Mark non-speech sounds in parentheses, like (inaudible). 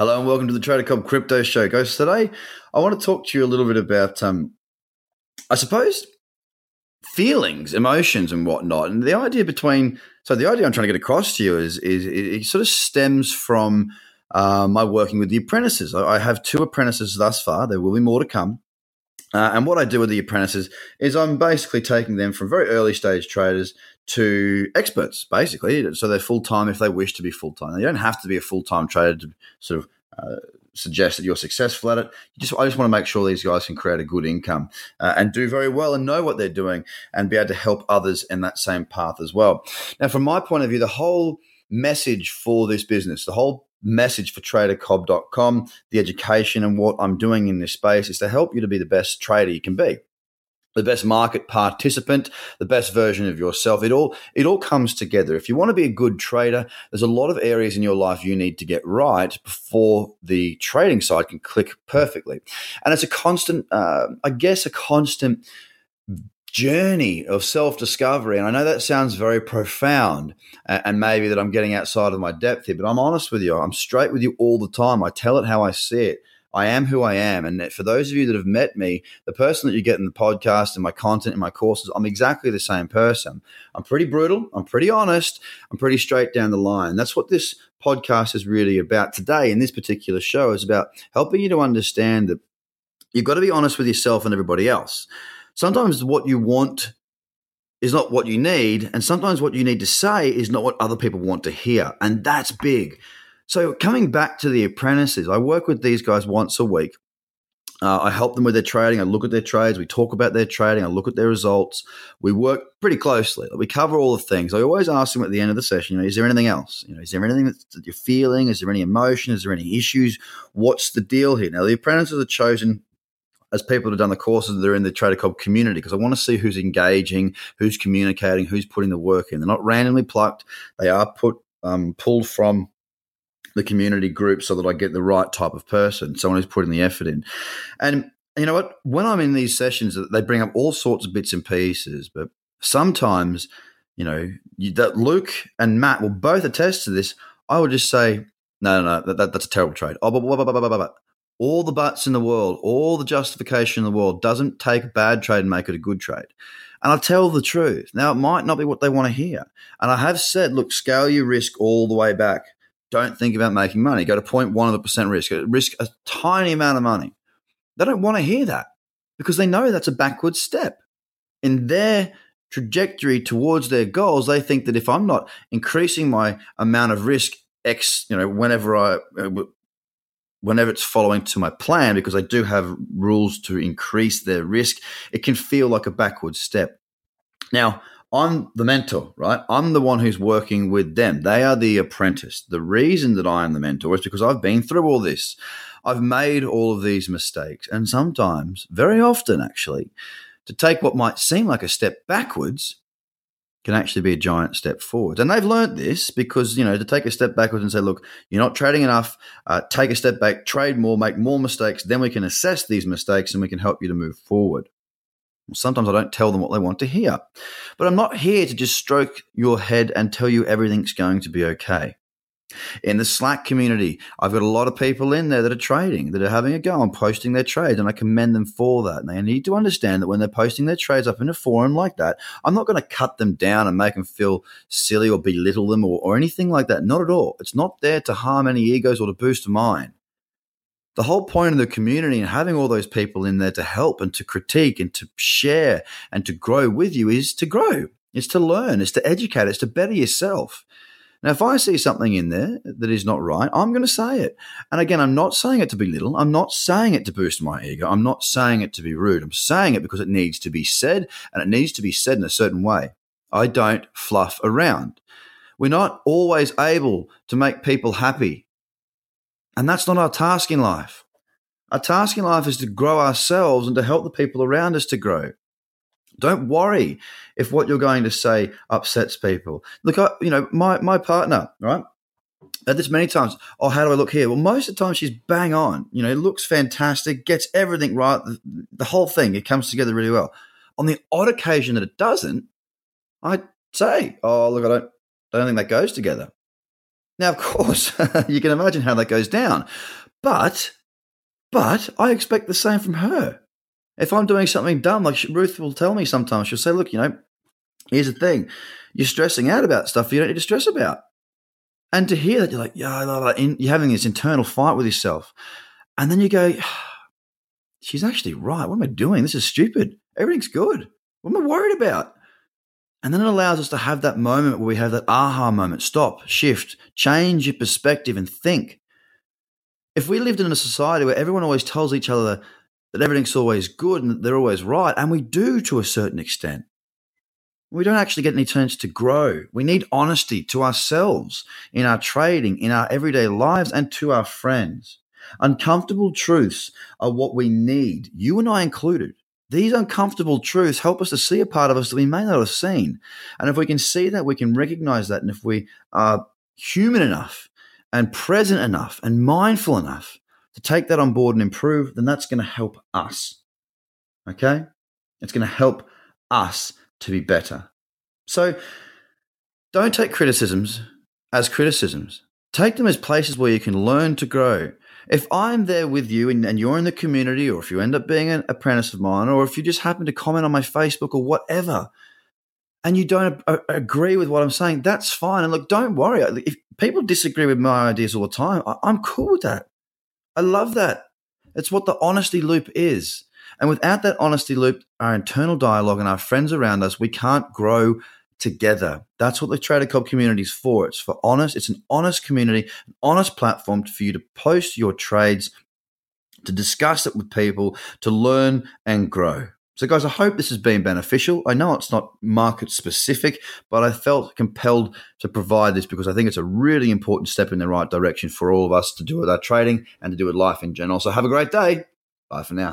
Hello and welcome to the Trader Cobb Crypto Show. Guys, today I want to talk to you a little bit about, um, I suppose, feelings, emotions, and whatnot. And the idea between, so the idea I'm trying to get across to you is, is it sort of stems from uh, my working with the apprentices. I have two apprentices thus far. There will be more to come. Uh, and what I do with the apprentices is I'm basically taking them from very early stage traders to experts, basically. So they're full time if they wish to be full time. You don't have to be a full time trader to sort of uh, suggest that you're successful at it. You just, I just want to make sure these guys can create a good income uh, and do very well and know what they're doing and be able to help others in that same path as well. Now, from my point of view, the whole message for this business, the whole message for tradercobb.com, the education and what I'm doing in this space is to help you to be the best trader you can be. The best market participant, the best version of yourself. It all it all comes together. If you want to be a good trader, there's a lot of areas in your life you need to get right before the trading side can click perfectly. And it's a constant, uh, I guess, a constant journey of self discovery. And I know that sounds very profound and maybe that I'm getting outside of my depth here, but I'm honest with you. I'm straight with you all the time. I tell it how I see it. I am who I am. And for those of you that have met me, the person that you get in the podcast and my content and my courses, I'm exactly the same person. I'm pretty brutal. I'm pretty honest. I'm pretty straight down the line. That's what this podcast is really about today. In this particular show is about helping you to understand that you've got to be honest with yourself and everybody else sometimes what you want is not what you need. And sometimes what you need to say is not what other people want to hear. And that's big. So, coming back to the apprentices, I work with these guys once a week. Uh, I help them with their trading. I look at their trades. We talk about their trading. I look at their results. We work pretty closely. We cover all the things. I always ask them at the end of the session, you know, is there anything else? You know, is there anything that you're feeling? Is there any emotion? Is there any issues? What's the deal here? Now, the apprentices are chosen as people that have done the courses, they're in the Trader Cobb community because I want to see who's engaging, who's communicating, who's putting the work in. They're not randomly plucked; they are put um, pulled from the community group so that I get the right type of person, someone who's putting the effort in. And you know what? When I'm in these sessions, they bring up all sorts of bits and pieces, but sometimes, you know, you, that Luke and Matt will both attest to this. I would just say, no, no, no, that, that, that's a terrible trade. Oh, but, but, but, but, but, but all the buts in the world, all the justification in the world doesn't take a bad trade and make it a good trade. And I tell the truth. Now, it might not be what they want to hear. And I have said, look, scale your risk all the way back. Don't think about making money. Go to 0.1 of the percent risk. Risk a tiny amount of money. They don't want to hear that because they know that's a backward step. In their trajectory towards their goals, they think that if I'm not increasing my amount of risk X, you know, whenever I whenever it's following to my plan, because I do have rules to increase their risk, it can feel like a backward step. Now, I'm the mentor, right? I'm the one who's working with them. They are the apprentice. The reason that I am the mentor is because I've been through all this. I've made all of these mistakes. And sometimes, very often actually, to take what might seem like a step backwards can actually be a giant step forward. And they've learned this because, you know, to take a step backwards and say, look, you're not trading enough, uh, take a step back, trade more, make more mistakes, then we can assess these mistakes and we can help you to move forward. Sometimes I don't tell them what they want to hear. But I'm not here to just stroke your head and tell you everything's going to be okay. In the Slack community, I've got a lot of people in there that are trading, that are having a go and posting their trades, and I commend them for that. And they need to understand that when they're posting their trades up in a forum like that, I'm not going to cut them down and make them feel silly or belittle them or, or anything like that. Not at all. It's not there to harm any egos or to boost mine. The whole point of the community and having all those people in there to help and to critique and to share and to grow with you is to grow. It's to learn, it's to educate, it's to better yourself. Now, if I see something in there that is not right, I'm going to say it. And again, I'm not saying it to belittle. I'm not saying it to boost my ego. I'm not saying it to be rude. I'm saying it because it needs to be said and it needs to be said in a certain way. I don't fluff around. We're not always able to make people happy. And that's not our task in life. Our task in life is to grow ourselves and to help the people around us to grow. Don't worry if what you're going to say upsets people. Look, I, you know, my, my partner, right? At this many times, oh, how do I look here? Well, most of the time she's bang on. You know, looks fantastic, gets everything right, the, the whole thing, it comes together really well. On the odd occasion that it doesn't, I say, oh, look, I don't, don't think that goes together. Now, of (laughs) course, you can imagine how that goes down. But, but I expect the same from her. If I'm doing something dumb, like Ruth will tell me sometimes, she'll say, look, you know, here's the thing. You're stressing out about stuff you don't need to stress about. And to hear that, you're like, yeah. You're having this internal fight with yourself. And then you go, she's actually right. What am I doing? This is stupid. Everything's good. What am I worried about? And then it allows us to have that moment where we have that aha moment. Stop, shift, change your perspective and think. If we lived in a society where everyone always tells each other that everything's always good and that they're always right, and we do to a certain extent. We don't actually get any chance to grow. We need honesty to ourselves in our trading, in our everyday lives, and to our friends. Uncomfortable truths are what we need, you and I included. These uncomfortable truths help us to see a part of us that we may not have seen. And if we can see that, we can recognize that. And if we are human enough and present enough and mindful enough to take that on board and improve, then that's going to help us. Okay? It's going to help us to be better. So don't take criticisms as criticisms. Take them as places where you can learn to grow. If I'm there with you and, and, you're in the community, or if you end up being an apprentice of mine, or if you just happen to comment on my Facebook or whatever, and you don't a- agree with what I'm saying, that's fine. And look, don't worry. If people disagree with my ideas all the time, I- I'm cool with that. I love that. It's what the honesty loop is. And without that honesty loop, our internal dialogue and our friends around us, we can't grow together. That's what the Trader Cobb community is for. It's for honest. It's an honest community, an honest platform for you to post your trades, to discuss it with people, to learn and grow. So, guys, I hope this has been beneficial. I know it's not market specific, but I felt compelled to provide this because I think it's a really important step in the right direction for all of us to do with our trading and to do with life in general. So, have a great day. Bye for now.